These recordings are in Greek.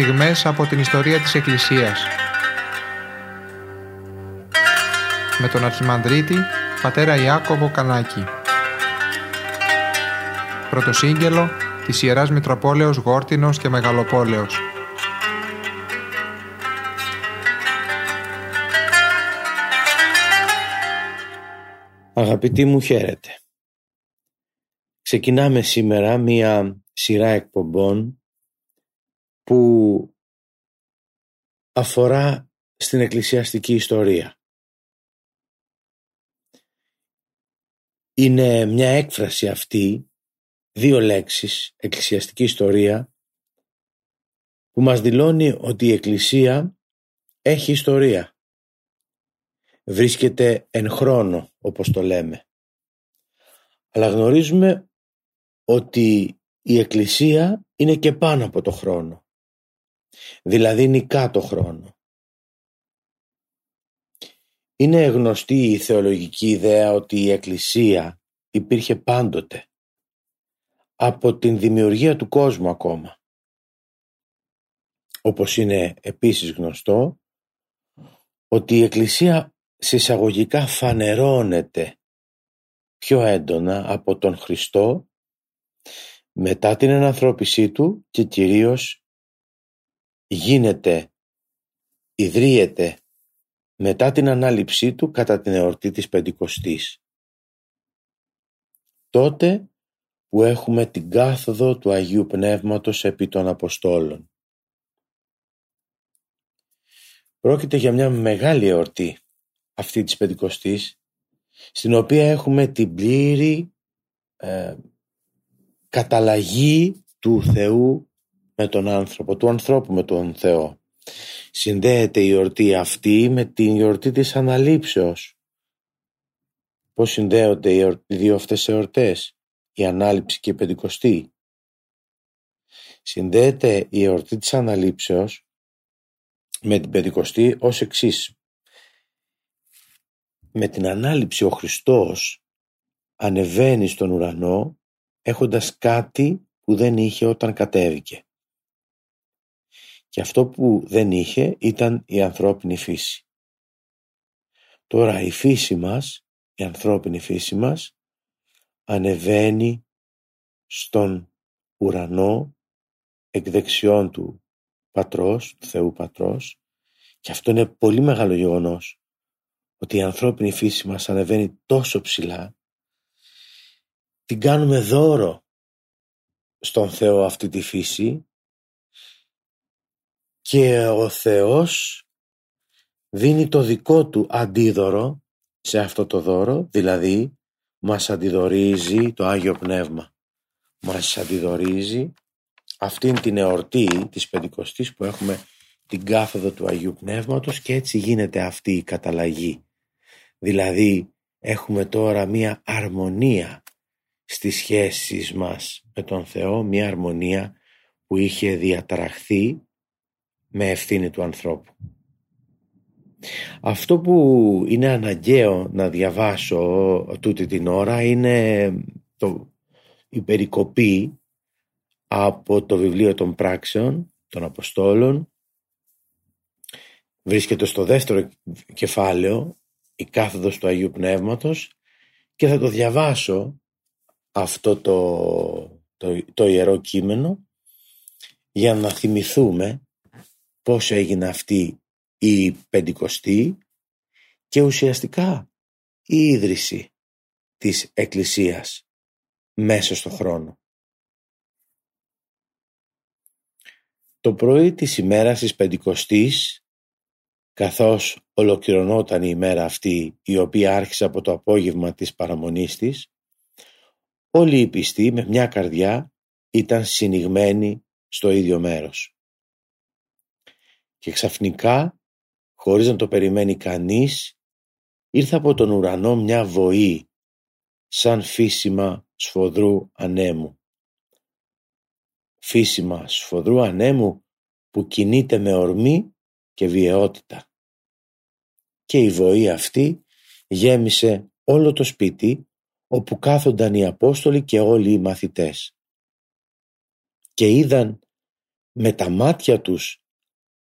στιγμές από την ιστορία της Εκκλησίας. Με τον Αρχιμανδρίτη, πατέρα Ιάκωβο Κανάκη. Πρωτοσύγγελο της Ιεράς Μητροπόλεως Γόρτινος και Μεγαλοπόλεως. Αγαπητοί μου χαίρετε. Ξεκινάμε σήμερα μία σειρά εκπομπών που αφορά στην εκκλησιαστική ιστορία. Είναι μια έκφραση αυτή, δύο λέξεις, εκκλησιαστική ιστορία, που μας δηλώνει ότι η Εκκλησία έχει ιστορία. Βρίσκεται εν χρόνο, όπως το λέμε. Αλλά γνωρίζουμε ότι η Εκκλησία είναι και πάνω από το χρόνο. Δηλαδή νικά το χρόνο. Είναι γνωστή η θεολογική ιδέα ότι η Εκκλησία υπήρχε πάντοτε. Από την δημιουργία του κόσμου ακόμα. Όπως είναι επίσης γνωστό ότι η Εκκλησία συσσαγωγικά φανερώνεται πιο έντονα από τον Χριστό μετά την ενανθρώπισή του και κυρίως γίνεται, ιδρύεται μετά την ανάληψή του κατά την εορτή της Πεντηκοστής. Τότε που έχουμε την κάθοδο του Αγίου Πνεύματος επί των Αποστόλων. Πρόκειται για μια μεγάλη εορτή αυτή της Πεντηκοστής στην οποία έχουμε την πλήρη ε, καταλλαγή του Θεού με τον άνθρωπο, του ανθρώπου με τον Θεό. Συνδέεται η εορτή αυτή με την εορτή της Αναλήψεως. Πώς συνδέονται οι δύο αυτές εορτές, η Ανάληψη και η Πεντηκοστή. Συνδέεται η εορτή της Αναλήψεως με την Πεντηκοστή ως εξής. Με την Ανάληψη ο Χριστός ανεβαίνει στον ουρανό έχοντας κάτι που δεν είχε όταν κατέβηκε. Και αυτό που δεν είχε ήταν η ανθρώπινη φύση. Τώρα η φύση μας, η ανθρώπινη φύση μας, ανεβαίνει στον ουρανό εκ δεξιών του Πατρός, του Θεού Πατρός και αυτό είναι πολύ μεγάλο γεγονός ότι η ανθρώπινη φύση μας ανεβαίνει τόσο ψηλά την κάνουμε δώρο στον Θεό αυτή τη φύση και ο Θεός δίνει το δικό του αντίδωρο σε αυτό το δώρο, δηλαδή μας αντιδορίζει το Άγιο Πνεύμα. Μας αντιδορίζει αυτήν την εορτή της Πεντηκοστής που έχουμε την κάθοδο του Αγίου Πνεύματος και έτσι γίνεται αυτή η καταλλαγή. Δηλαδή έχουμε τώρα μία αρμονία στις σχέσεις μας με τον Θεό, μία αρμονία που είχε διαταραχθεί με ευθύνη του ανθρώπου. Αυτό που είναι αναγκαίο να διαβάσω τούτη την ώρα είναι το, η περικοπή από το βιβλίο των πράξεων των Αποστόλων βρίσκεται στο δεύτερο κεφάλαιο η κάθοδος του Αγίου Πνεύματος και θα το διαβάσω αυτό το, το, το ιερό κείμενο για να θυμηθούμε πώς έγινε αυτή η πεντηκοστή και ουσιαστικά η ίδρυση της Εκκλησίας μέσα στο χρόνο. Το πρωί της ημέρας της Πεντηκοστής, καθώς ολοκληρωνόταν η ημέρα αυτή η οποία άρχισε από το απόγευμα της παραμονής της, όλοι οι πιστοί με μια καρδιά ήταν συνηγμένοι στο ίδιο μέρος και ξαφνικά, χωρίς να το περιμένει κανείς, ήρθε από τον ουρανό μια βοή, σαν φύσιμα σφοδρού ανέμου. Φύσιμα σφοδρού ανέμου που κινείται με ορμή και βιαιότητα. Και η βοή αυτή γέμισε όλο το σπίτι όπου κάθονταν οι Απόστολοι και όλοι οι μαθητές. Και είδαν με τα μάτια τους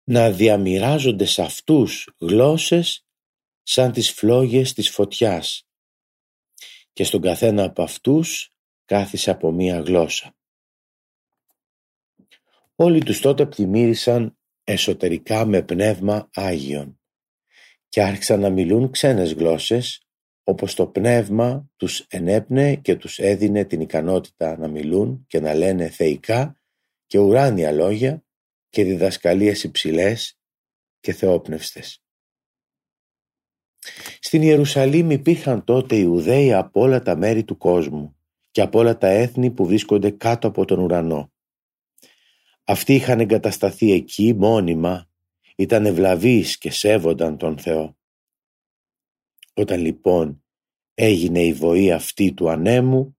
να διαμοιράζονται σε αυτούς γλώσσες σαν τις φλόγες της φωτιάς και στον καθένα από αυτούς κάθισε από μία γλώσσα. Όλοι τους τότε πλημμύρισαν εσωτερικά με πνεύμα Άγιον και άρχισαν να μιλούν ξένες γλώσσες όπως το πνεύμα τους ενέπνε και τους έδινε την ικανότητα να μιλούν και να λένε θεϊκά και ουράνια λόγια και διδασκαλίες υψηλές και θεόπνευστες. Στην Ιερουσαλήμ υπήρχαν τότε Ιουδαίοι από όλα τα μέρη του κόσμου και από όλα τα έθνη που βρίσκονται κάτω από τον ουρανό. Αυτοί είχαν εγκατασταθεί εκεί μόνιμα, ήταν ευλαβείς και σέβονταν τον Θεό. Όταν λοιπόν έγινε η βοή αυτή του ανέμου,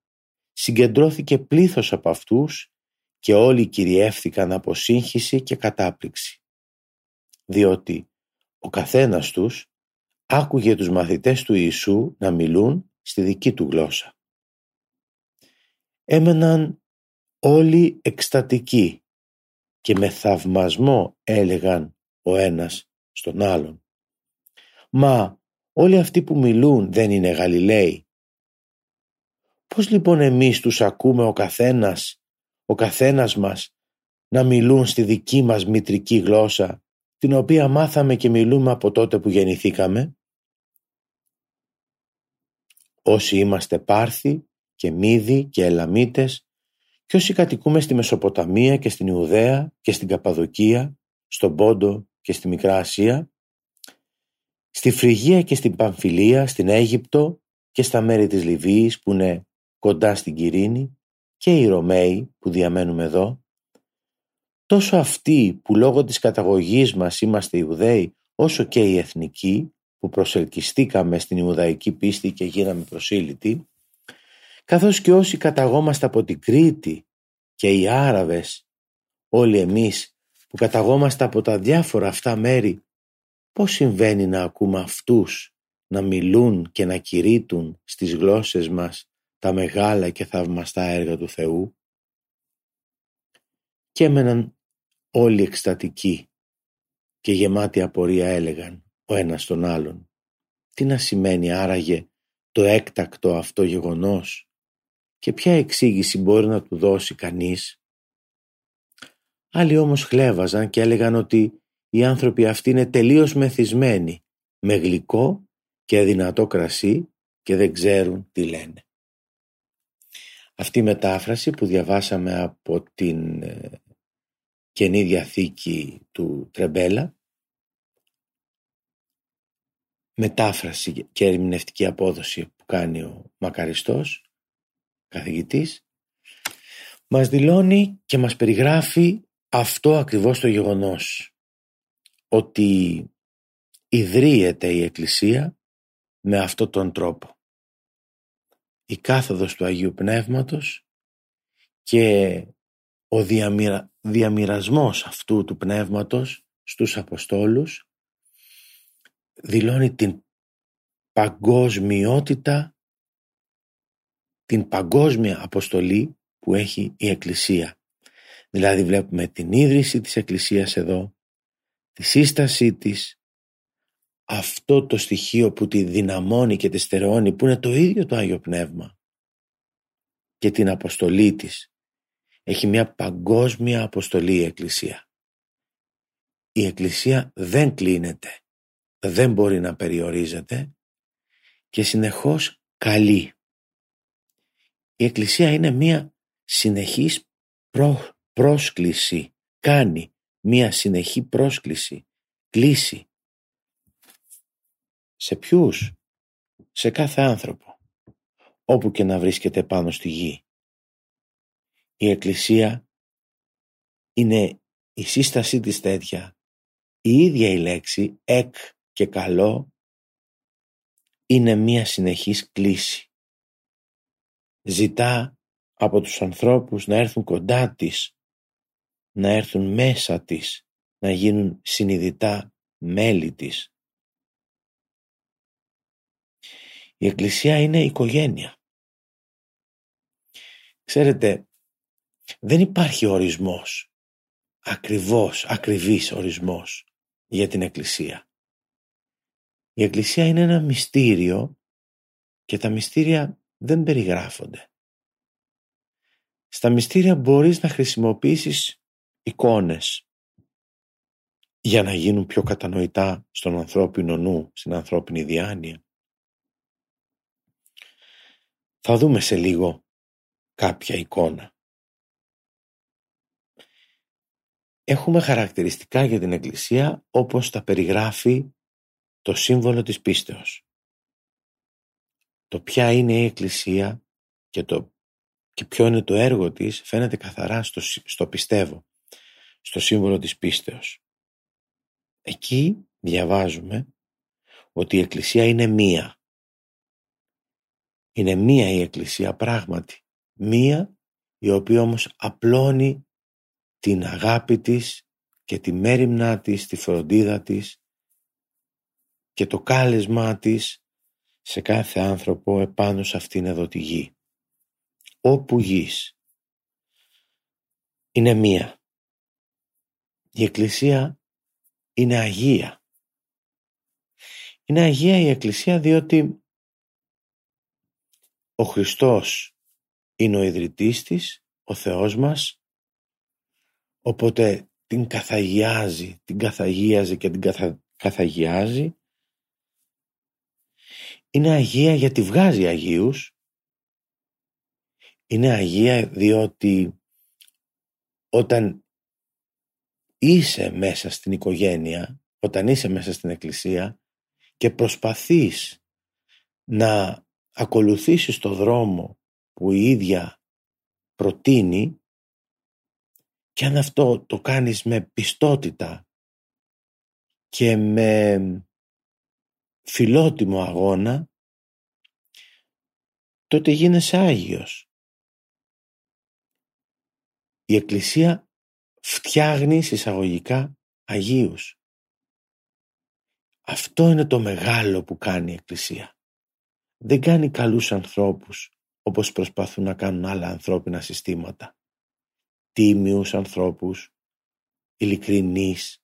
συγκεντρώθηκε πλήθος από αυτούς και όλοι κυριεύθηκαν από σύγχυση και κατάπληξη. Διότι ο καθένας τους άκουγε τους μαθητές του Ιησού να μιλούν στη δική του γλώσσα. Έμεναν όλοι εκστατικοί και με θαυμασμό έλεγαν ο ένας στον άλλον. «Μα όλοι αυτοί που μιλούν δεν είναι Γαλιλαίοι. Πώς λοιπόν εμείς τους ακούμε ο καθένας, ο καθένας μας να μιλούν στη δική μας μητρική γλώσσα την οποία μάθαμε και μιλούμε από τότε που γεννηθήκαμε. Όσοι είμαστε Πάρθοι και Μύδοι και Ελαμίτες και όσοι κατοικούμε στη Μεσοποταμία και στην Ιουδαία και στην Καπαδοκία, στον Πόντο και στη Μικρά Ασία, στη Φρυγία και στην Παμφιλία, στην Αίγυπτο και στα μέρη της Λιβύης που είναι κοντά στην Κυρίνη και οι Ρωμαίοι που διαμένουμε εδώ, τόσο αυτοί που λόγω της καταγωγής μας είμαστε Ιουδαίοι, όσο και οι εθνικοί που προσελκυστήκαμε στην Ιουδαϊκή πίστη και γίναμε προσήλυτοι, καθώς και όσοι καταγόμαστε από την Κρήτη και οι Άραβες, όλοι εμείς που καταγόμαστε από τα διάφορα αυτά μέρη, πώς συμβαίνει να ακούμε αυτούς να μιλούν και να κηρύττουν στις γλώσσες μας τα μεγάλα και θαυμαστά έργα του Θεού και έμεναν όλοι εκστατικοί και γεμάτοι απορία έλεγαν ο ένας τον άλλον τι να σημαίνει άραγε το έκτακτο αυτό γεγονός και ποια εξήγηση μπορεί να του δώσει κανείς; Άλλοι όμως χλέβαζαν και έλεγαν ότι οι άνθρωποι αυτοί είναι τελείως μεθυσμένοι με γλυκό και δυνατό κρασί και δεν ξέρουν τι λένε. Αυτή η μετάφραση που διαβάσαμε από την ε, Καινή Διαθήκη του Τρεμπέλα μετάφραση και ερμηνευτική απόδοση που κάνει ο Μακαριστός καθηγητής μας δηλώνει και μας περιγράφει αυτό ακριβώς το γεγονός ότι ιδρύεται η Εκκλησία με αυτόν τον τρόπο η κάθοδος του Αγίου Πνεύματος και ο διαμοιρα... διαμοιρασμός αυτού του Πνεύματος στους Αποστόλους δηλώνει την παγκοσμιότητα, την παγκόσμια αποστολή που έχει η Εκκλησία. Δηλαδή βλέπουμε την ίδρυση της Εκκλησίας εδώ, τη σύστασή της, αυτό το στοιχείο που τη δυναμώνει και τη στερεώνει που είναι το ίδιο το Άγιο Πνεύμα και την αποστολή της. Έχει μια παγκόσμια αποστολή η Εκκλησία. Η Εκκλησία δεν κλείνεται, δεν μπορεί να περιορίζεται και συνεχώς καλεί. Η Εκκλησία είναι μια συνεχής πρόσκληση, κάνει μια συνεχή πρόσκληση, κλίση σε ποιους; Σε κάθε άνθρωπο, όπου και να βρίσκεται πάνω στη γη. Η Εκκλησία είναι η σύστασή της τέτοια. Η ίδια η λέξη εκ και καλό είναι μία συνεχής κλίση. Ζητά από τους ανθρώπους να έρθουν κοντά της, να έρθουν μέσα της, να γίνουν συνειδητά μέλη της. Η Εκκλησία είναι οικογένεια. Ξέρετε, δεν υπάρχει ορισμός ακριβώς, ακριβής ορισμός για την Εκκλησία. Η Εκκλησία είναι ένα μυστήριο και τα μυστήρια δεν περιγράφονται. Στα μυστήρια μπορείς να χρησιμοποιήσεις εικόνες για να γίνουν πιο κατανοητά στον ανθρώπινο νου, στην ανθρώπινη διάνοια. Θα δούμε σε λίγο κάποια εικόνα. Έχουμε χαρακτηριστικά για την Εκκλησία όπως τα περιγράφει το σύμβολο της πίστεως. Το ποια είναι η Εκκλησία και, το, και ποιο είναι το έργο της φαίνεται καθαρά στο, στο πιστεύω, στο σύμβολο της πίστεως. Εκεί διαβάζουμε ότι η Εκκλησία είναι μία. Είναι μία η Εκκλησία πράγματι. Μία η οποία όμως απλώνει την αγάπη της και τη μέρημνά της, τη φροντίδα της και το κάλεσμά της σε κάθε άνθρωπο επάνω σε αυτήν εδώ τη γη. Όπου γης. Είναι μία. Η Εκκλησία είναι Αγία. Είναι Αγία η Εκκλησία διότι ο Χριστός είναι ο ιδρυτής της, ο Θεός μας, οπότε την καθαγιάζει, την καθαγίαζε και την καθα... καθαγιάζει. Είναι Αγία γιατί βγάζει Αγίους. Είναι Αγία διότι όταν είσαι μέσα στην οικογένεια, όταν είσαι μέσα στην εκκλησία και προσπαθείς να ακολουθήσεις το δρόμο που η ίδια προτείνει και αν αυτό το κάνεις με πιστότητα και με φιλότιμο αγώνα τότε γίνεσαι Άγιος. Η Εκκλησία φτιάχνει εισαγωγικά Αγίους. Αυτό είναι το μεγάλο που κάνει η Εκκλησία. Δεν κάνει καλούς ανθρώπους όπως προσπαθούν να κάνουν άλλα ανθρώπινα συστήματα. Τίμιους ανθρώπους, ειλικρινείς.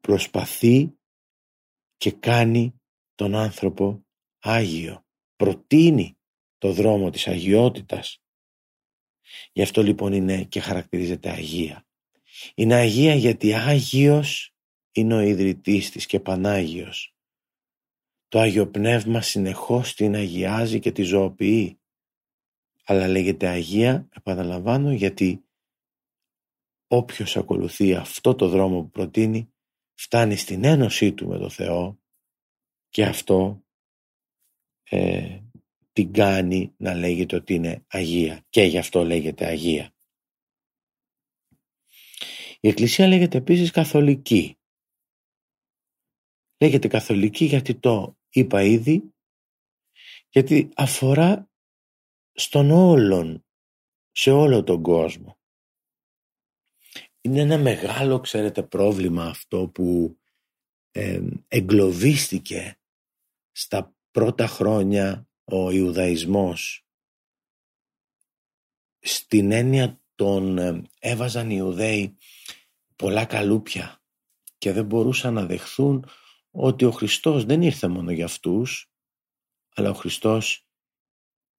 Προσπαθεί και κάνει τον άνθρωπο Άγιο. Προτείνει το δρόμο της αγιότητας Γι' αυτό λοιπόν είναι και χαρακτηρίζεται Αγία. Είναι Αγία γιατί Άγιος είναι ο ιδρυτής της και Πανάγιος. Το Άγιο Πνεύμα συνεχώς την αγιάζει και τη ζωοποιεί. Αλλά λέγεται Αγία, επαναλαμβάνω, γιατί όποιος ακολουθεί αυτό το δρόμο που προτείνει φτάνει στην ένωσή του με το Θεό και αυτό ε, την κάνει να λέγεται ότι είναι Αγία και γι' αυτό λέγεται Αγία. Η Εκκλησία λέγεται επίσης Καθολική. Λέγεται Καθολική γιατί το είπα ήδη, γιατί αφορά στον όλον, σε όλο τον κόσμο. Είναι ένα μεγάλο, ξέρετε, πρόβλημα αυτό που ε, εγκλωβίστηκε στα πρώτα χρόνια ο Ιουδαϊσμός στην έννοια των ε, έβαζαν οι Ιουδαίοι πολλά καλούπια και δεν μπορούσαν να δεχθούν ότι ο Χριστός δεν ήρθε μόνο για αυτούς αλλά ο Χριστός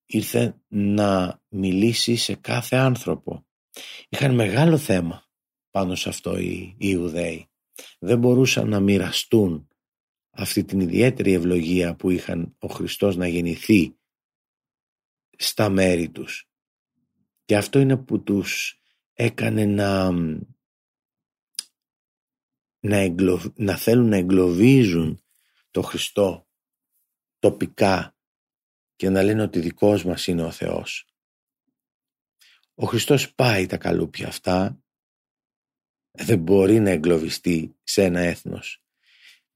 ήρθε να μιλήσει σε κάθε άνθρωπο. Είχαν μεγάλο θέμα πάνω σε αυτό οι, οι Ιουδαίοι. Δεν μπορούσαν να μοιραστούν αυτή την ιδιαίτερη ευλογία που είχαν ο Χριστός να γεννηθεί στα μέρη τους. Και αυτό είναι που τους έκανε να, να, να θέλουν να εγκλωβίζουν το Χριστό τοπικά και να λένε ότι δικός μας είναι ο Θεός. Ο Χριστός πάει τα καλούπια αυτά, δεν μπορεί να εγκλωβιστεί σε ένα έθνος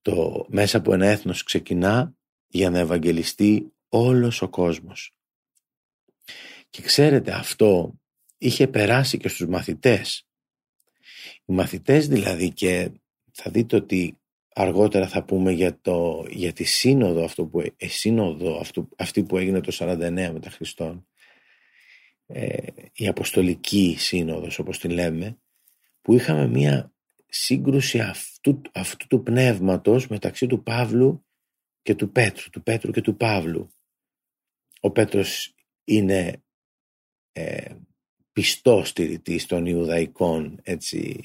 το μέσα από ένα έθνος ξεκινά για να ευαγγελιστεί όλος ο κόσμος. Και ξέρετε αυτό είχε περάσει και στους μαθητές. Οι μαθητές δηλαδή και θα δείτε ότι αργότερα θα πούμε για, το, για τη σύνοδο, αυτό που, ε, σύνοδο αυτό, αυτή που έγινε το 49 μετά Χριστόν. ε, η Αποστολική Σύνοδος όπως την λέμε που είχαμε μια σύγκρουση αυτού, αυτού του πνεύματος μεταξύ του Παύλου και του Πέτρου, του Πέτρου και του Παύλου. Ο Πέτρος είναι ε, πιστός στηρητής των Ιουδαϊκών έτσι,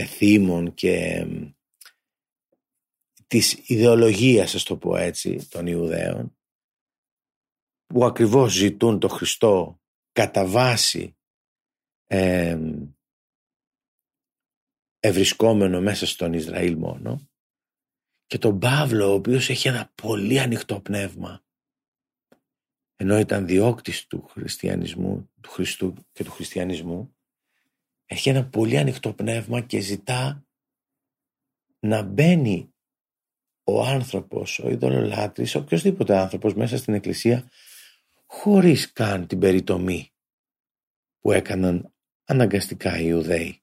εθήμων και της ιδεολογίας, ας το πω έτσι, των Ιουδαίων που ακριβώς ζητούν το Χριστό κατά βάση ευρισκόμενο μέσα στον Ισραήλ μόνο και τον Παύλο ο οποίος έχει ένα πολύ ανοιχτό πνεύμα ενώ ήταν διώκτης του χριστιανισμού, του Χριστού και του χριστιανισμού έχει ένα πολύ ανοιχτό πνεύμα και ζητά να μπαίνει ο άνθρωπος, ο ειδωλολάτρης, οποιοδήποτε άνθρωπος μέσα στην εκκλησία χωρίς καν την περιτομή που έκαναν αναγκαστικά οι Ιουδαίοι.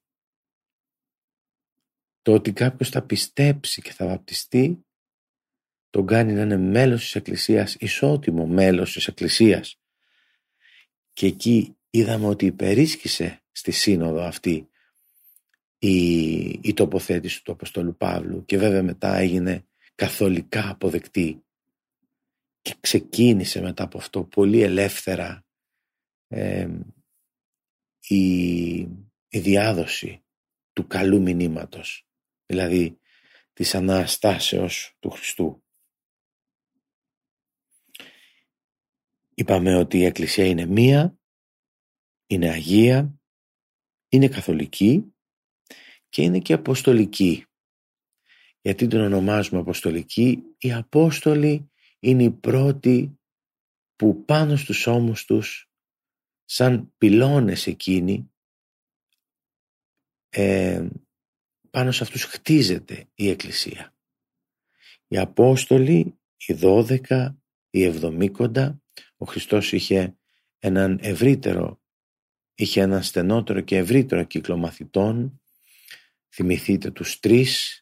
Το ότι κάποιος θα πιστέψει και θα βαπτιστεί τον κάνει να είναι μέλος της Εκκλησίας, ισότιμο μέλος της Εκκλησίας. Και εκεί είδαμε ότι υπερίσκησε στη σύνοδο αυτή η, η τοποθέτηση του Αποστολού Παύλου και βέβαια μετά έγινε καθολικά αποδεκτή και ξεκίνησε μετά από αυτό πολύ ελεύθερα η, η διάδοση του καλού μηνύματος δηλαδή της Αναστάσεως του Χριστού. Είπαμε ότι η Εκκλησία είναι μία, είναι Αγία, είναι Καθολική και είναι και Αποστολική. Γιατί τον ονομάζουμε Αποστολική, οι Απόστολοι είναι οι πρώτοι που πάνω στους ώμους τους σαν πυλώνες εκείνοι ε, πάνω σε αυτούς χτίζεται η Εκκλησία. Οι Απόστολοι, οι δώδεκα, οι εβδομήκοντα, ο Χριστός είχε έναν ευρύτερο, είχε έναν στενότερο και ευρύτερο κύκλο μαθητών. Θυμηθείτε τους τρεις,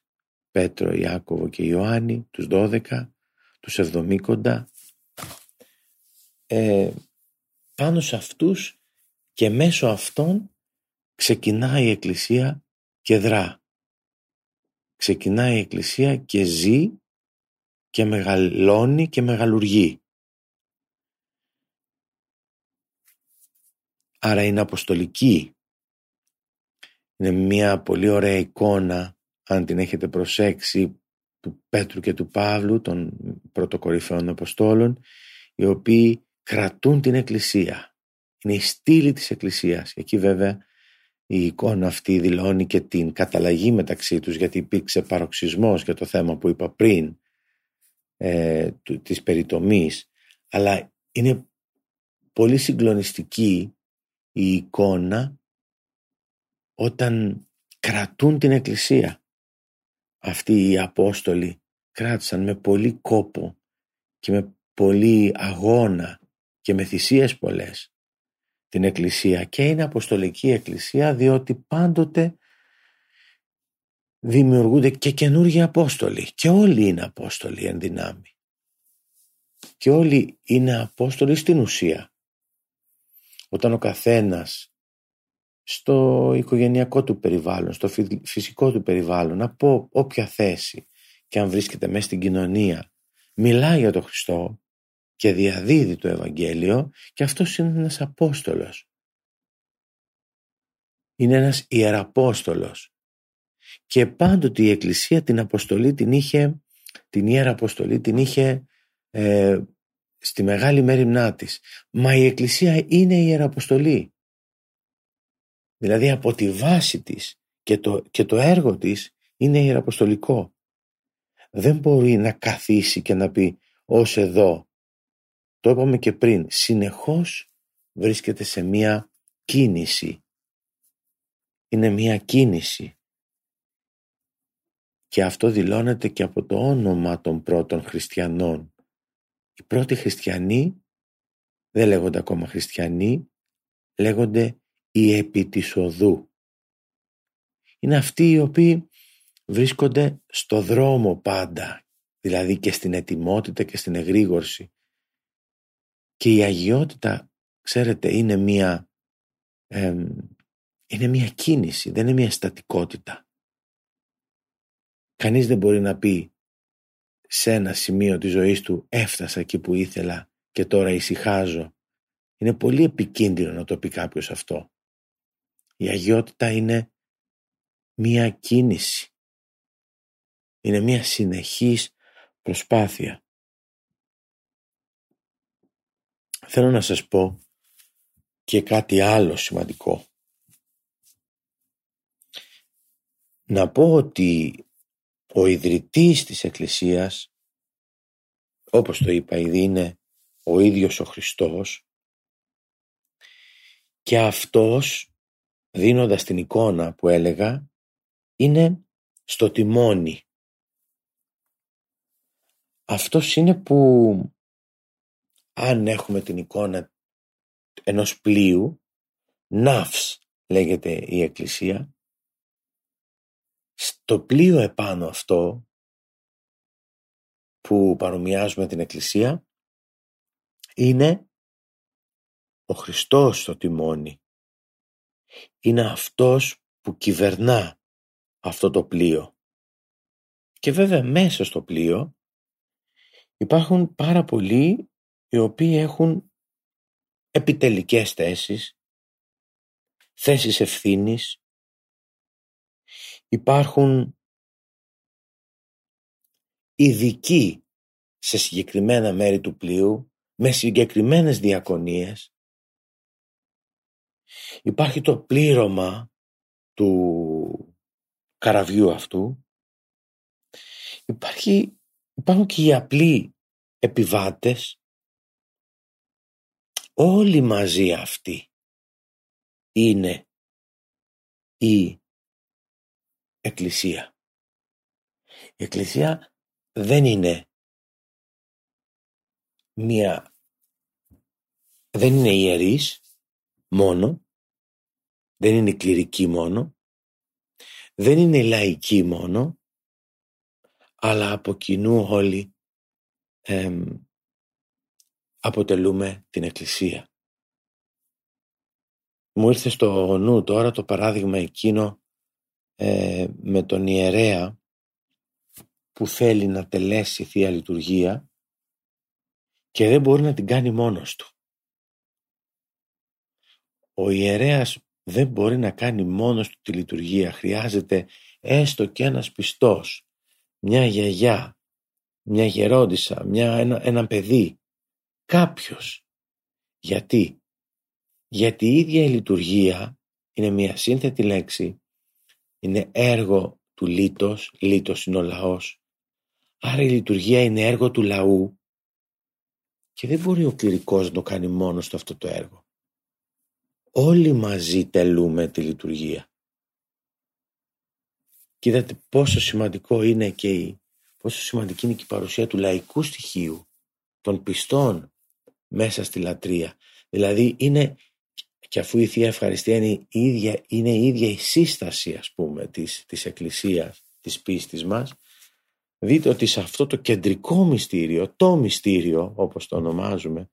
Πέτρο, Ιάκωβο και Ιωάννη, τους δώδεκα, τους εβδομήκοντα. Ε, πάνω σε αυτούς και μέσω αυτών ξεκινάει η Εκκλησία και δρά ξεκινάει η Εκκλησία και ζει και μεγαλώνει και μεγαλουργεί. Άρα είναι αποστολική. Είναι μια πολύ ωραία εικόνα, αν την έχετε προσέξει, του Πέτρου και του Παύλου, των πρωτοκορυφαίων Αποστόλων, οι οποίοι κρατούν την Εκκλησία. Είναι η στήλη της Εκκλησίας. Εκεί βέβαια η εικόνα αυτή δηλώνει και την καταλλαγή μεταξύ τους γιατί υπήρξε παροξισμός για το θέμα που είπα πριν ε, της περιτομής αλλά είναι πολύ συγκλονιστική η εικόνα όταν κρατούν την εκκλησία. Αυτοί οι Απόστολοι κράτησαν με πολύ κόπο και με πολύ αγώνα και με θυσίες πολλές την Εκκλησία και είναι Αποστολική Εκκλησία διότι πάντοτε δημιουργούνται και καινούργιοι Απόστολοι και όλοι είναι Απόστολοι εν δυνάμει. Και όλοι είναι Απόστολοι στην ουσία όταν ο καθένας στο οικογενειακό του περιβάλλον, στο φυσικό του περιβάλλον, από όποια θέση και αν βρίσκεται μέσα στην κοινωνία, μιλάει για τον Χριστό, και διαδίδει το Ευαγγέλιο και αυτός είναι ένας Απόστολος. Είναι ένας Ιεραπόστολος. Και πάντοτε η Εκκλησία την Αποστολή την είχε, την Ιερα Αποστολή την είχε ε, στη μεγάλη μέρημνά της. Μα η Εκκλησία είναι η Ιεραποστολή. Δηλαδή από τη βάση της και το, και το έργο της είναι ιεραποστολικό. Δεν μπορεί να καθίσει και να πει ως εδώ το είπαμε και πριν, συνεχώς βρίσκεται σε μία κίνηση. Είναι μία κίνηση. Και αυτό δηλώνεται και από το όνομα των πρώτων χριστιανών. Οι πρώτοι χριστιανοί δεν λέγονται ακόμα χριστιανοί, λέγονται οι επί της οδού. Είναι αυτοί οι οποίοι βρίσκονται στο δρόμο πάντα, δηλαδή και στην ετοιμότητα και στην εγρήγορση. Και η αγιότητα ξέρετε, είναι μία, είναι μία κίνηση, δεν είναι μία στατικότητα. Κανείς δεν μπορεί να πει σε ένα σημείο της ζωής του έφτασα εκεί που ήθελα και τώρα ησυχάζω. Είναι πολύ επικίνδυνο να το πει κάποιος αυτό. Η αγιότητα είναι μία κίνηση. Είναι μία συνεχής προσπάθεια. Θέλω να σας πω και κάτι άλλο σημαντικό. Να πω ότι ο ιδρυτής της Εκκλησίας, όπως το είπα ήδη, είναι ο ίδιος ο Χριστός και αυτός, δίνοντας την εικόνα που έλεγα, είναι στο τιμόνι. Αυτός είναι που αν έχουμε την εικόνα ενός πλοίου, ναύς λέγεται η Εκκλησία, στο πλοίο επάνω αυτό που παρομοιάζουμε την Εκκλησία είναι ο Χριστός στο τιμόνι. Είναι αυτός που κυβερνά αυτό το πλοίο. Και βέβαια μέσα στο πλοίο υπάρχουν πάρα πολλοί οι οποίοι έχουν επιτελικές θέσεις, θέσεις ευθύνης, υπάρχουν ειδικοί σε συγκεκριμένα μέρη του πλοίου, με συγκεκριμένες διακονίες. Υπάρχει το πλήρωμα του καραβιού αυτού. Υπάρχει, υπάρχουν και οι απλοί επιβάτες όλοι μαζί αυτοί είναι η Εκκλησία. Η Εκκλησία δεν είναι μία δεν είναι ιερής μόνο δεν είναι κληρική μόνο δεν είναι λαϊκή μόνο αλλά από κοινού όλοι αποτελούμε την Εκκλησία. Μου ήρθε στο νου τώρα το παράδειγμα εκείνο ε, με τον ιερέα που θέλει να τελέσει Θεία Λειτουργία και δεν μπορεί να την κάνει μόνος του. Ο ιερέας δεν μπορεί να κάνει μόνος του τη λειτουργία. Χρειάζεται έστω και ένας πιστός, μια γιαγιά, μια γερόντισα, μια, ένα, ένα παιδί κάποιος. Γιατί; Γιατί η ίδια η λειτουργία είναι μια σύνθετη λέξη, είναι έργο του λίτος, λίτος είναι ο λαός. Άρα η λειτουργία είναι έργο του λαού και δεν μπορεί ο κληρικός να το κάνει μόνος του αυτό το έργο. Όλοι μαζί τελούμε τη λειτουργία. Και πόσο σημαντικό είναι και η, πόσο σημαντική είναι και η παρουσία του λαϊκού στοιχείου, των πιστών, μέσα στη λατρεία. Δηλαδή είναι, και αφού η Θεία Ευχαριστία είναι η ίδια, είναι η, ίδια η σύσταση ας πούμε της, της Εκκλησίας, της πίστης μας, δείτε ότι σε αυτό το κεντρικό μυστήριο, το μυστήριο όπως το ονομάζουμε,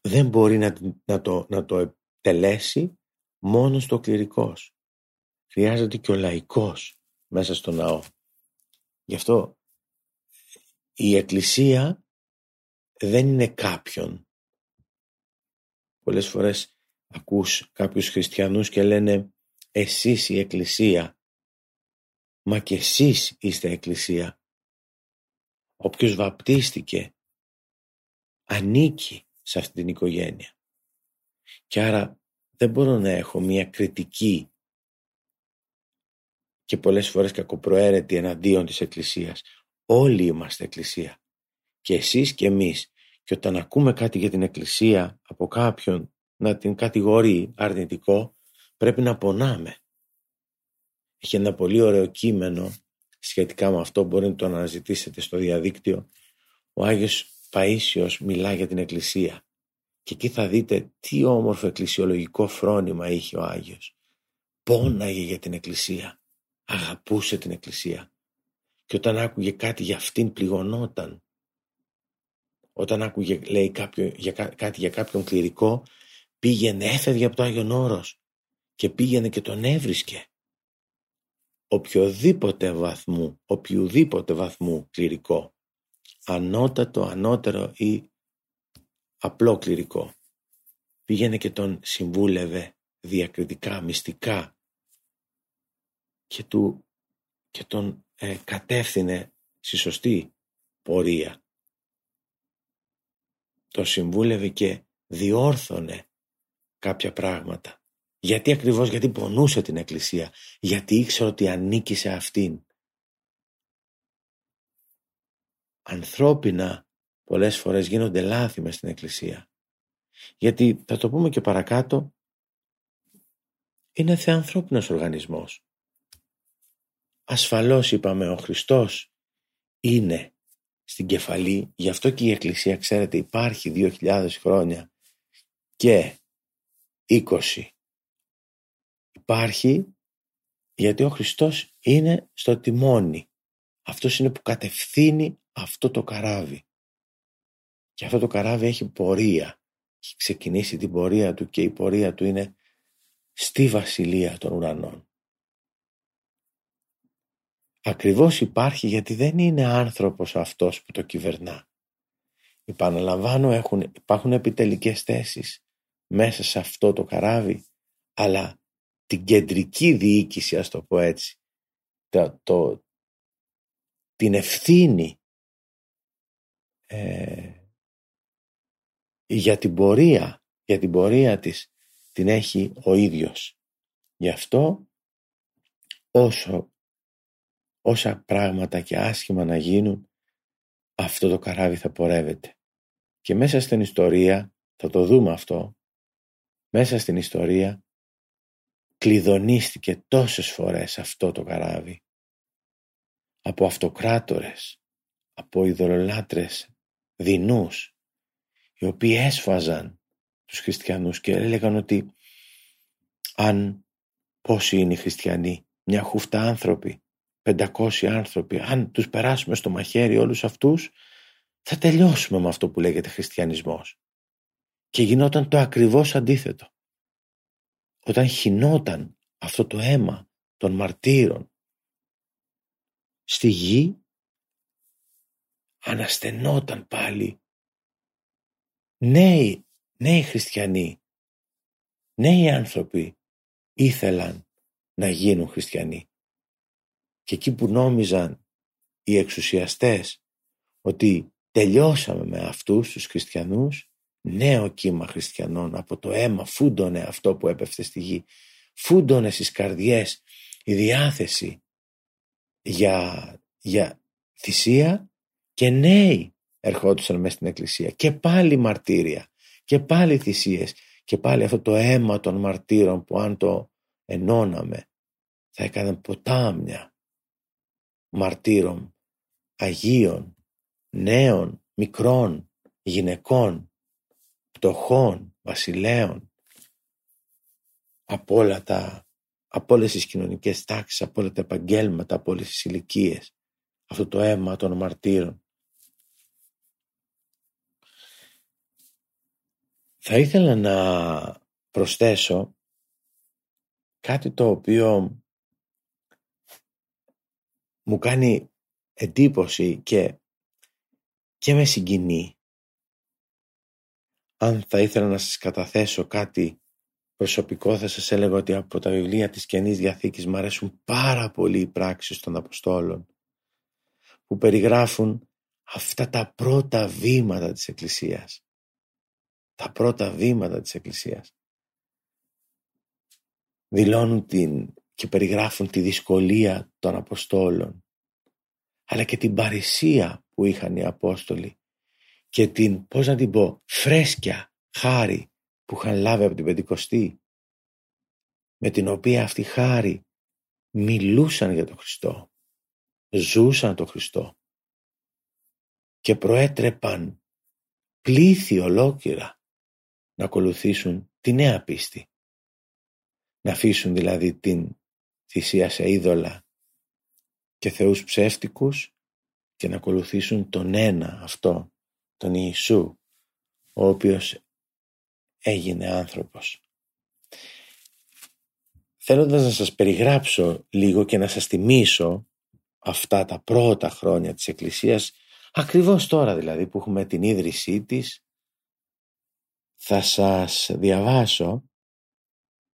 δεν μπορεί να, να, το, να το τελέσει μόνος στο κληρικός. Χρειάζεται και ο λαϊκός μέσα στο ναό. Γι' αυτό η Εκκλησία δεν είναι κάποιον. Πολλές φορές ακούς κάποιους χριστιανούς και λένε εσείς η Εκκλησία. Μα και εσείς είστε Εκκλησία. Όποιος βαπτίστηκε ανήκει σε αυτή την οικογένεια. Και άρα δεν μπορώ να έχω μια κριτική και πολλές φορές κακοπροαίρετη εναντίον της Εκκλησίας. Όλοι είμαστε Εκκλησία και εσείς και εμείς και όταν ακούμε κάτι για την Εκκλησία από κάποιον να την κατηγορεί αρνητικό πρέπει να πονάμε. Έχει ένα πολύ ωραίο κείμενο σχετικά με αυτό μπορείτε να το αναζητήσετε στο διαδίκτυο. Ο Άγιος Παΐσιος μιλά για την Εκκλησία και εκεί θα δείτε τι όμορφο εκκλησιολογικό φρόνημα είχε ο Άγιος. Πόναγε για την Εκκλησία, αγαπούσε την Εκκλησία και όταν άκουγε κάτι για αυτήν πληγωνόταν όταν άκουγε λέει κάποιο, για, κάτι για κάποιον κληρικό πήγαινε, έφευγε από το Άγιον Όρος και πήγαινε και τον έβρισκε. Οποιοδήποτε βαθμού, οποιοδήποτε βαθμού κληρικό, ανώτατο, ανώτερο ή απλό κληρικό, πήγαινε και τον συμβούλευε διακριτικά, μυστικά και, του, και τον ε, κατεύθυνε στη σωστή πορεία. Το συμβούλευε και διόρθωνε κάποια πράγματα. Γιατί ακριβώς, γιατί πονούσε την Εκκλησία, γιατί ήξερε ότι ανήκει σε αυτήν. Ανθρώπινα πολλές φορές γίνονται λάθη μες στην Εκκλησία. Γιατί θα το πούμε και παρακάτω, είναι θεανθρώπινος οργανισμός. Ασφαλώς είπαμε ο Χριστός είναι στην κεφαλή, γι' αυτό και η Εκκλησία ξέρετε υπάρχει 2.000 χρόνια και 20. Υπάρχει γιατί ο Χριστός είναι στο τιμόνι. Αυτός είναι που κατευθύνει αυτό το καράβι. Και αυτό το καράβι έχει πορεία. Έχει ξεκινήσει την πορεία του και η πορεία του είναι στη βασιλεία των ουρανών. Ακριβώς υπάρχει γιατί δεν είναι άνθρωπος αυτός που το κυβερνά. Επαναλαμβάνω έχουν, υπάρχουν επιτελικές θέσεις μέσα σε αυτό το καράβι αλλά την κεντρική διοίκηση ας το πω έτσι το, το την ευθύνη ε, για την πορεία για την πορεία της την έχει ο ίδιος γι' αυτό όσο όσα πράγματα και άσχημα να γίνουν, αυτό το καράβι θα πορεύεται. Και μέσα στην ιστορία, θα το δούμε αυτό, μέσα στην ιστορία κλειδονίστηκε τόσες φορές αυτό το καράβι από αυτοκράτορες, από ειδωλολάτρες δεινούς, οι οποίοι έσφαζαν τους χριστιανούς και έλεγαν ότι αν πόσοι είναι οι χριστιανοί, μια χούφτα άνθρωποι, 500 άνθρωποι, αν τους περάσουμε στο μαχαίρι όλους αυτούς, θα τελειώσουμε με αυτό που λέγεται χριστιανισμός. Και γινόταν το ακριβώς αντίθετο. Όταν χινόταν αυτό το αίμα των μαρτύρων στη γη, αναστενόταν πάλι νέοι, νέοι χριστιανοί, νέοι άνθρωποι ήθελαν να γίνουν χριστιανοί. Και εκεί που νόμιζαν οι εξουσιαστές ότι τελειώσαμε με αυτούς τους χριστιανούς, νέο κύμα χριστιανών από το αίμα φούντωνε αυτό που έπεφτε στη γη. Φούντωνε στις καρδιές η διάθεση για, για θυσία και νέοι ερχόντουσαν μέσα στην εκκλησία και πάλι μαρτύρια και πάλι θυσίες και πάλι αυτό το αίμα των μαρτύρων που αν το ενώναμε θα έκανε ποτάμια μαρτύρων, Αγίων, νέων, μικρών, γυναικών, πτωχών, βασιλέων, από όλα τα, από όλες τις κοινωνικές τάξεις, από όλα τα επαγγέλματα, από όλες τις ηλικίες. Αυτό το αίμα των μαρτύρων. Θα ήθελα να προσθέσω κάτι το οποίο μου κάνει εντύπωση και, και με συγκινεί. Αν θα ήθελα να σας καταθέσω κάτι προσωπικό θα σας έλεγα ότι από τα βιβλία της Καινής Διαθήκης μου αρέσουν πάρα πολύ οι πράξεις των Αποστόλων που περιγράφουν αυτά τα πρώτα βήματα της Εκκλησίας. Τα πρώτα βήματα της Εκκλησίας. Δηλώνουν την και περιγράφουν τη δυσκολία των Αποστόλων αλλά και την παρησία που είχαν οι Απόστολοι και την, πώς να την πω, φρέσκια χάρη που είχαν λάβει από την Πεντηκοστή με την οποία αυτή χάρη μιλούσαν για τον Χριστό, ζούσαν τον Χριστό και προέτρεπαν πλήθη ολόκληρα να ακολουθήσουν τη νέα πίστη. Να αφήσουν δηλαδή την θυσία σε είδωλα και θεούς ψεύτικους και να ακολουθήσουν τον ένα αυτό, τον Ιησού, ο οποίος έγινε άνθρωπος. Θέλοντας να σας περιγράψω λίγο και να σας θυμίσω αυτά τα πρώτα χρόνια της Εκκλησίας, ακριβώς τώρα δηλαδή που έχουμε την ίδρυσή της, θα σας διαβάσω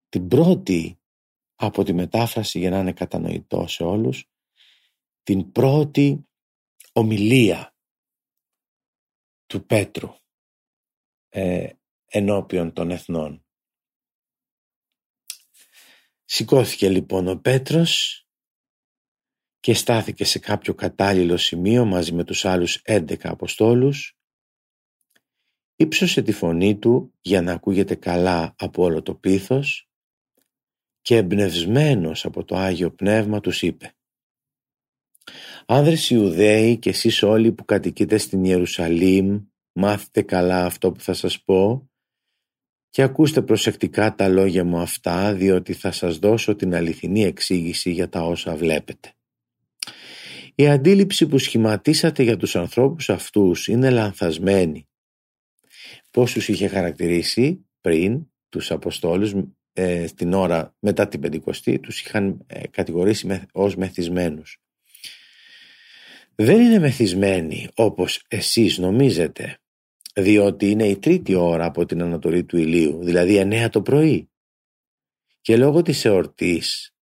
την πρώτη από τη μετάφραση για να είναι κατανοητό σε όλους, την πρώτη ομιλία του Πέτρου ε, ενώπιον των εθνών. Σηκώθηκε λοιπόν ο Πέτρος και στάθηκε σε κάποιο κατάλληλο σημείο μαζί με τους άλλους έντεκα αποστόλους ύψωσε τη φωνή του για να ακούγεται καλά από όλο το πίθος και εμπνευσμένος από το Άγιο Πνεύμα τους είπε «Άνδρες Ιουδαίοι και εσείς όλοι που κατοικείτε στην Ιερουσαλήμ μάθετε καλά αυτό που θα σας πω και ακούστε προσεκτικά τα λόγια μου αυτά διότι θα σας δώσω την αληθινή εξήγηση για τα όσα βλέπετε. Η αντίληψη που σχηματίσατε για τους ανθρώπους αυτούς είναι λανθασμένη. Πώς τους είχε χαρακτηρίσει πριν τους Αποστόλους ε, στην ώρα μετά την Πεντηκοστή τους είχαν ε, κατηγορήσει με, ως μεθυσμένους. Δεν είναι μεθυσμένοι όπως εσείς νομίζετε διότι είναι η τρίτη ώρα από την ανατολή του ηλίου, δηλαδή 9 το πρωί. Και λόγω της εορτής,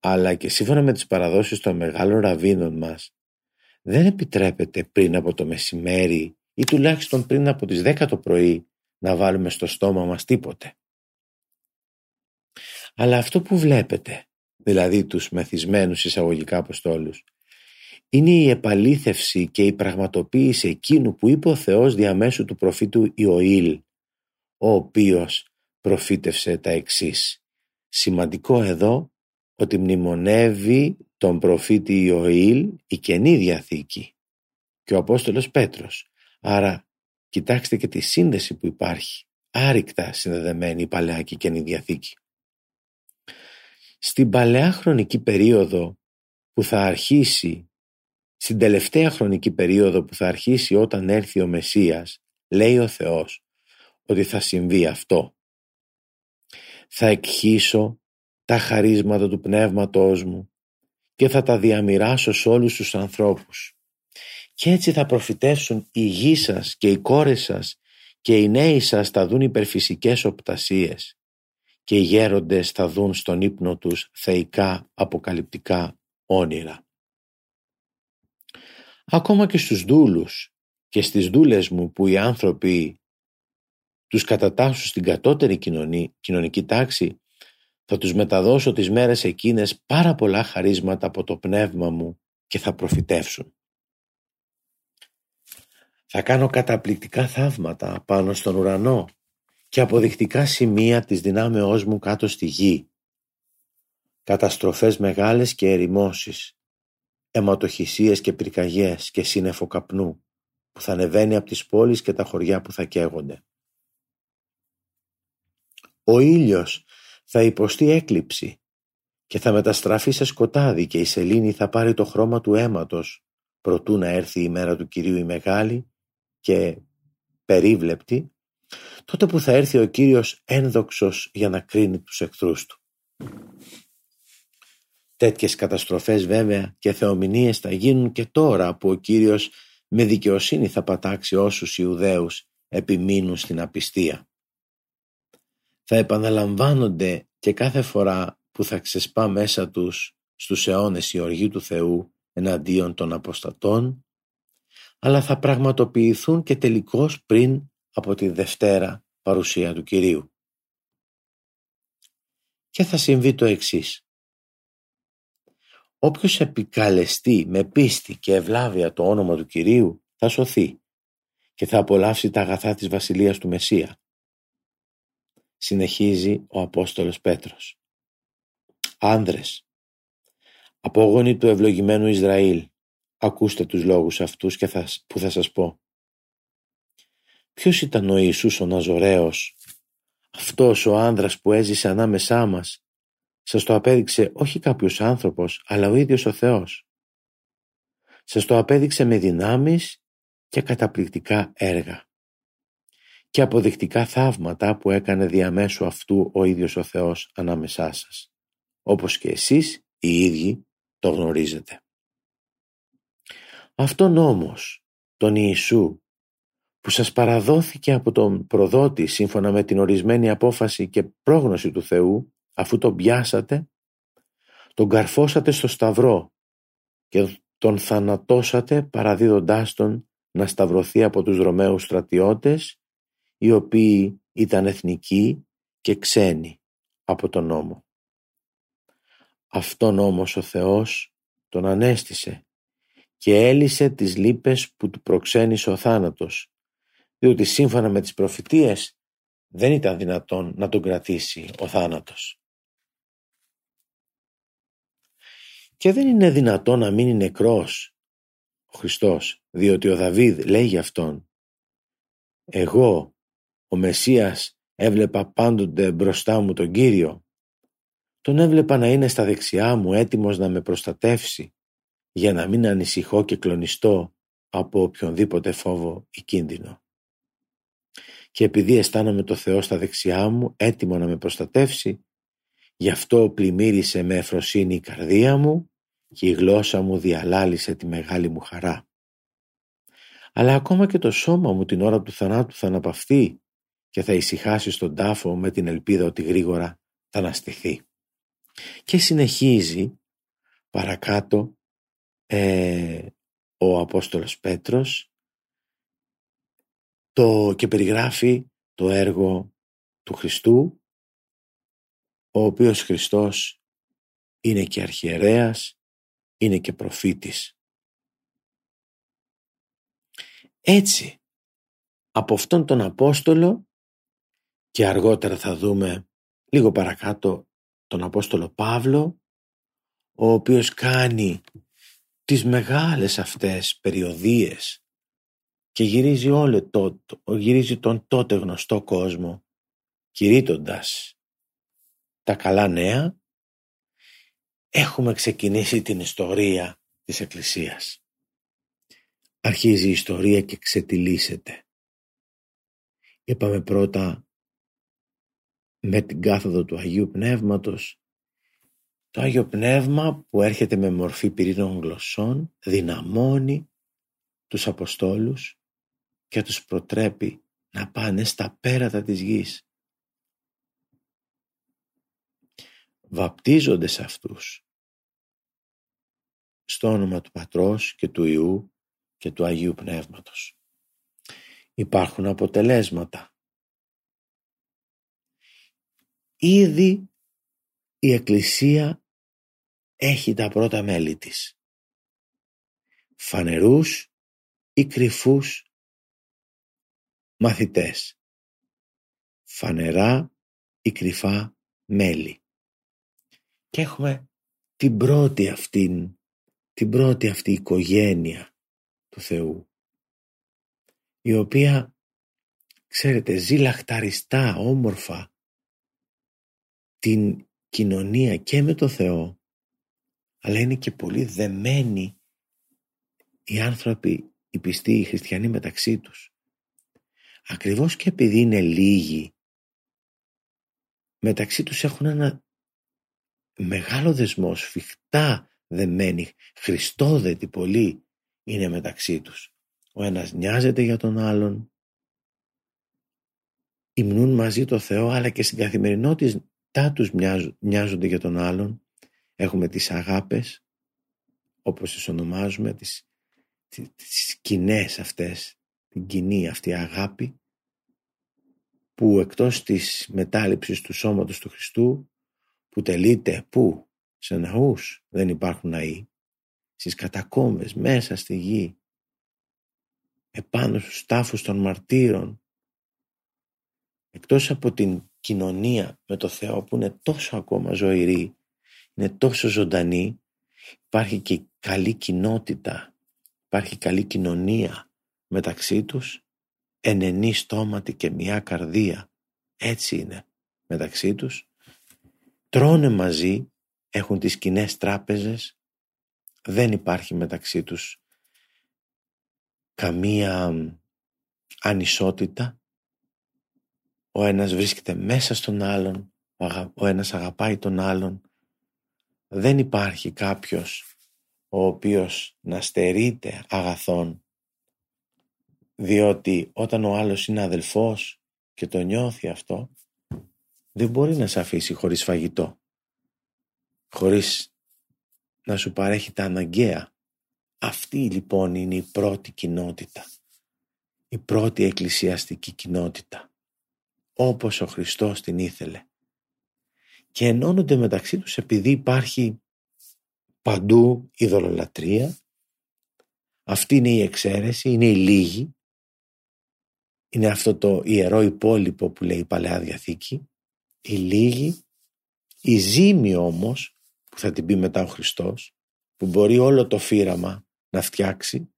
αλλά και σύμφωνα με τις παραδόσεις των μεγάλων ραβίνων μας, δεν επιτρέπεται πριν από το μεσημέρι ή τουλάχιστον πριν από τις 10 το πρωί να βάλουμε στο στόμα μας τίποτε. Αλλά αυτό που βλέπετε, δηλαδή τους μεθυσμένους εισαγωγικά αποστόλους, είναι η επαλήθευση και η πραγματοποίηση εκείνου που είπε ο Θεός διαμέσου του προφήτου Ιωήλ, ο οποίος προφήτευσε τα εξής. Σημαντικό εδώ ότι μνημονεύει τον προφήτη Ιωήλ η Καινή Διαθήκη και ο Απόστολος Πέτρος. Άρα κοιτάξτε και τη σύνδεση που υπάρχει, άρρηκτα συνδεδεμένη η Παλαιά και η Καινή Διαθήκη. Στην Παλαιά χρονική περίοδο που θα αρχίσει στην τελευταία χρονική περίοδο που θα αρχίσει όταν έρθει ο Μεσσίας, λέει ο Θεός ότι θα συμβεί αυτό. Θα εκχύσω τα χαρίσματα του πνεύματός μου και θα τα διαμοιράσω σε όλους τους ανθρώπους. Και έτσι θα προφητεύσουν οι γη σας και οι κόρες σας και οι νέοι σας θα δουν υπερφυσικές οπτασίες και οι γέροντες θα δουν στον ύπνο τους θεϊκά αποκαλυπτικά όνειρα. Ακόμα και στους δούλους και στις δούλες μου που οι άνθρωποι τους κατατάσσουν στην κατώτερη κοινωνή, κοινωνική τάξη, θα τους μεταδώσω τις μέρες εκείνες πάρα πολλά χαρίσματα από το πνεύμα μου και θα προφητεύσουν. Θα κάνω καταπληκτικά θαύματα πάνω στον ουρανό και αποδεικτικά σημεία της δυνάμεώς μου κάτω στη γη. Καταστροφές μεγάλες και ερημώσεις αιματοχυσίες και πυρκαγιές και σύννεφο καπνού που θα ανεβαίνει από τις πόλεις και τα χωριά που θα καίγονται. Ο ήλιος θα υποστεί έκλειψη και θα μεταστραφεί σε σκοτάδι και η σελήνη θα πάρει το χρώμα του αίματος προτού να έρθει η μέρα του Κυρίου η Μεγάλη και περίβλεπτη, τότε που θα έρθει ο Κύριος ένδοξος για να κρίνει τους εχθρούς του. Τέτοιες καταστροφές βέβαια και θεομηνίες θα γίνουν και τώρα που ο Κύριος με δικαιοσύνη θα πατάξει όσους Ιουδαίους επιμείνουν στην απιστία. Θα επαναλαμβάνονται και κάθε φορά που θα ξεσπά μέσα τους στους αιώνες η οργή του Θεού εναντίον των αποστατών, αλλά θα πραγματοποιηθούν και τελικώς πριν από τη Δευτέρα παρουσία του Κυρίου. Και θα συμβεί το εξής. Όποιος επικαλεστεί με πίστη και ευλάβεια το όνομα του Κυρίου θα σωθεί και θα απολαύσει τα αγαθά της Βασιλείας του Μεσσία. Συνεχίζει ο Απόστολος Πέτρος. Άνδρες, απόγονοι του ευλογημένου Ισραήλ, ακούστε τους λόγους αυτούς και θα, που θα σας πω. Ποιος ήταν ο Ιησούς ο Ναζωραίος, αυτός ο άνδρας που έζησε ανάμεσά μας σας το απέδειξε όχι κάποιος άνθρωπος, αλλά ο ίδιος ο Θεός. Σας το απέδειξε με δυνάμεις και καταπληκτικά έργα και αποδεικτικά θαύματα που έκανε διαμέσου αυτού ο ίδιος ο Θεός ανάμεσά σας, όπως και εσείς οι ίδιοι το γνωρίζετε. Αυτόν όμως, τον Ιησού, που σας παραδόθηκε από τον προδότη σύμφωνα με την ορισμένη απόφαση και πρόγνωση του Θεού, αφού τον πιάσατε, τον καρφώσατε στο σταυρό και τον θανατώσατε παραδίδοντάς τον να σταυρωθεί από τους Ρωμαίους στρατιώτες οι οποίοι ήταν εθνικοί και ξένοι από τον νόμο. Αυτόν όμως ο Θεός τον ανέστησε και έλυσε τις λύπες που του προξένησε ο θάνατος, διότι σύμφωνα με τις προφητείες δεν ήταν δυνατόν να τον κρατήσει ο θάνατος. Και δεν είναι δυνατόν να μείνει νεκρός ο Χριστός, διότι ο Δαβίδ λέει για αυτόν «Εγώ, ο Μεσσίας, έβλεπα πάντοτε μπροστά μου τον Κύριο. Τον έβλεπα να είναι στα δεξιά μου έτοιμος να με προστατεύσει για να μην ανησυχώ και κλονιστώ από οποιονδήποτε φόβο ή κίνδυνο. Και επειδή αισθάνομαι το Θεό στα δεξιά μου έτοιμο να με προστατεύσει, γι' αυτό πλημμύρισε με εφροσύνη η καρδία μου και η γλώσσα μου διαλάλησε τη μεγάλη μου χαρά. Αλλά ακόμα και το σώμα μου την ώρα του θανάτου θα αναπαυθεί και θα ησυχάσει στον τάφο με την ελπίδα ότι γρήγορα θα αναστηθεί. Και συνεχίζει παρακάτω ε, ο Απόστολος Πέτρος το, και περιγράφει το έργο του Χριστού ο οποίος Χριστός είναι και αρχιερέας, είναι και προφήτης. Έτσι, από αυτόν τον Απόστολο και αργότερα θα δούμε λίγο παρακάτω τον Απόστολο Παύλο ο οποίος κάνει τις μεγάλες αυτές περιοδίες και γυρίζει όλο το, γυρίζει τον τότε γνωστό κόσμο κηρύττοντας τα καλά νέα έχουμε ξεκινήσει την ιστορία της Εκκλησίας. Αρχίζει η ιστορία και ξετυλίσσεται. Είπαμε πρώτα με την κάθοδο του Αγίου Πνεύματος το Άγιο Πνεύμα που έρχεται με μορφή πυρήνων γλωσσών δυναμώνει τους Αποστόλους και τους προτρέπει να πάνε στα πέρατα της γης. Βαπτίζονται σε αυτούς στο όνομα του Πατρός και του Ιού και του Αγίου Πνεύματος. Υπάρχουν αποτελέσματα. Ήδη η Εκκλησία έχει τα πρώτα μέλη της. Φανερούς ή κρυφούς μαθητές. Φανερά ή κρυφά μέλη. Και έχουμε την πρώτη αυτήν, την πρώτη αυτή οικογένεια του Θεού, η οποία, ξέρετε, ζει λαχταριστά, όμορφα, την κοινωνία και με το Θεό αλλά είναι και πολύ δεμένοι οι άνθρωποι, οι πιστοί, οι χριστιανοί μεταξύ τους. Ακριβώς και επειδή είναι λίγοι, μεταξύ τους έχουν ένα μεγάλο δεσμό, σφιχτά δεμένοι, χριστόδετοι πολύ είναι μεταξύ τους. Ο ένας νοιάζεται για τον άλλον, υμνούν μαζί το Θεό, αλλά και στην καθημερινότητα τους μοιάζονται για τον άλλον Έχουμε τις αγάπες, όπως τις ονομάζουμε, τις, τις κοινέ αυτές, την κοινή αυτή αγάπη, που εκτός της μετάληψης του σώματος του Χριστού, που τελείται πού, σε ναούς δεν υπάρχουν ναοί, στις κατακόμβες, μέσα στη γη, επάνω στους τάφους των μαρτύρων, εκτός από την κοινωνία με το Θεό που είναι τόσο ακόμα ζωηρή είναι τόσο ζωντανή, υπάρχει και καλή κοινότητα, υπάρχει καλή κοινωνία μεταξύ τους, ενενή στόματι και μια καρδία. Έτσι είναι μεταξύ τους. Τρώνε μαζί, έχουν τις κοινέ τράπεζες, δεν υπάρχει μεταξύ τους καμία ανισότητα. Ο ένας βρίσκεται μέσα στον άλλον, ο ένας αγαπάει τον άλλον. Δεν υπάρχει κάποιος ο οποίος να στερείται αγαθών διότι όταν ο άλλος είναι αδελφός και το νιώθει αυτό δεν μπορεί να σε αφήσει χωρίς φαγητό. Χωρίς να σου παρέχει τα αναγκαία. Αυτή λοιπόν είναι η πρώτη κοινότητα. Η πρώτη εκκλησιαστική κοινότητα. Όπως ο Χριστός την ήθελε. Και ενώνονται μεταξύ τους επειδή υπάρχει παντού ειδωλολατρεία. Αυτή είναι η εξαίρεση, είναι η λίγη. Είναι αυτό το ιερό υπόλοιπο που λέει η Παλαιά Διαθήκη. Η λίγη, η ζήμη όμως που θα την πει μετά ο Χριστός, που μπορεί όλο το φύραμα να φτιάξει.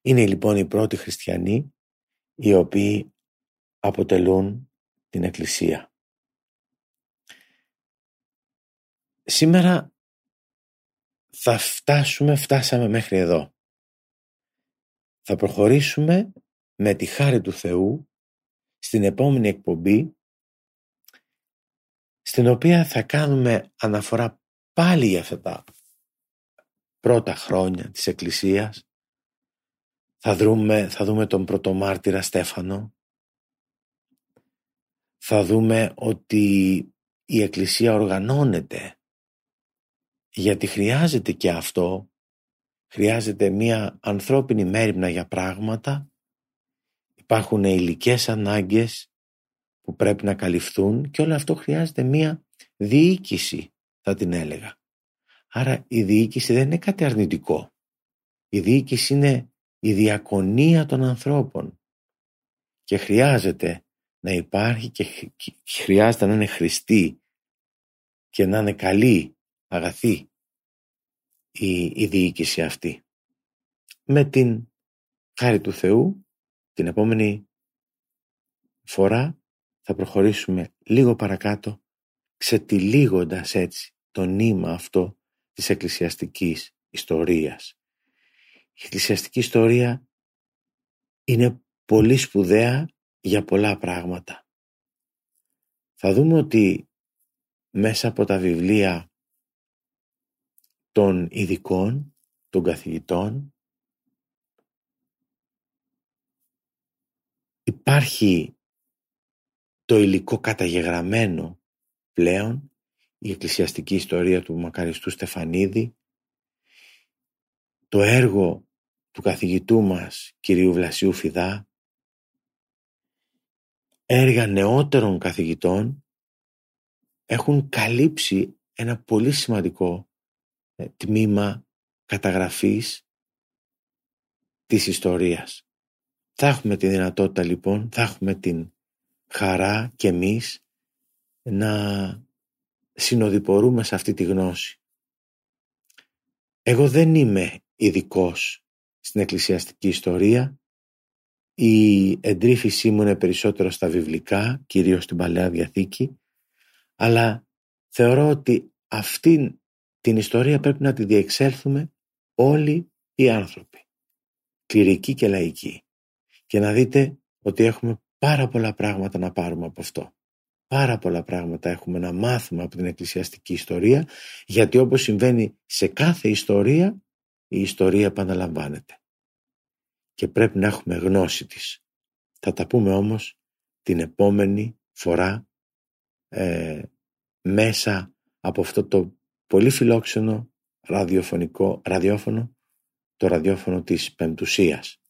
Είναι λοιπόν οι πρώτοι χριστιανοί οι οποίοι αποτελούν την Εκκλησία. Σήμερα θα φτάσουμε, φτάσαμε μέχρι εδώ. Θα προχωρήσουμε με τη χάρη του Θεού στην επόμενη εκπομπή στην οποία θα κάνουμε αναφορά πάλι για αυτά τα πρώτα χρόνια της Εκκλησίας. Θα, δούμε, θα δούμε τον πρωτομάρτυρα Στέφανο. Θα δούμε ότι η Εκκλησία οργανώνεται γιατί χρειάζεται και αυτό, χρειάζεται μια ανθρώπινη μέρημνα για πράγματα, υπάρχουν υλικές ανάγκες που πρέπει να καλυφθούν και όλο αυτό χρειάζεται μια διοίκηση θα την έλεγα. Άρα η διοίκηση δεν είναι κάτι αρνητικό. Η διοίκηση είναι η διακονία των ανθρώπων και χρειάζεται να υπάρχει και χρειάζεται να είναι χρηστή και να είναι καλή αγαθή η, η διοίκηση αυτή. Με την χάρη του Θεού την επόμενη φορά θα προχωρήσουμε λίγο παρακάτω ξετυλίγοντας έτσι το νήμα αυτό της εκκλησιαστικής ιστορίας. Η εκκλησιαστική ιστορία είναι πολύ σπουδαία για πολλά πράγματα. Θα δούμε ότι μέσα από τα βιβλία των ειδικών, των καθηγητών. Υπάρχει το υλικό καταγεγραμμένο πλέον, η εκκλησιαστική ιστορία του Μακαριστού Στεφανίδη, το έργο του καθηγητού μας κυρίου Βλασίου Φιδά, έργα νεότερων καθηγητών έχουν καλύψει ένα πολύ σημαντικό ε, τμήμα καταγραφής της ιστορίας. Θα έχουμε τη δυνατότητα λοιπόν, θα έχουμε την χαρά και εμείς να συνοδοιπορούμε σε αυτή τη γνώση. Εγώ δεν είμαι ειδικός στην εκκλησιαστική ιστορία. Η εντρίφησή μου είναι περισσότερο στα βιβλικά, κυρίως στην Παλαιά Διαθήκη, αλλά θεωρώ ότι αυτήν την ιστορία πρέπει να τη διεξέλθουμε όλοι οι άνθρωποι, κληρικοί και λαϊκοί. Και να δείτε ότι έχουμε πάρα πολλά πράγματα να πάρουμε από αυτό. Πάρα πολλά πράγματα έχουμε να μάθουμε από την εκκλησιαστική ιστορία, γιατί όπως συμβαίνει σε κάθε ιστορία, η ιστορία επαναλαμβάνεται. Και πρέπει να έχουμε γνώση της. Θα τα πούμε όμως την επόμενη φορά ε, μέσα από αυτό το πολύ φιλόξενο ραδιοφωνικό ραδιόφωνο, το ραδιόφωνο της Πεμπτουσίας.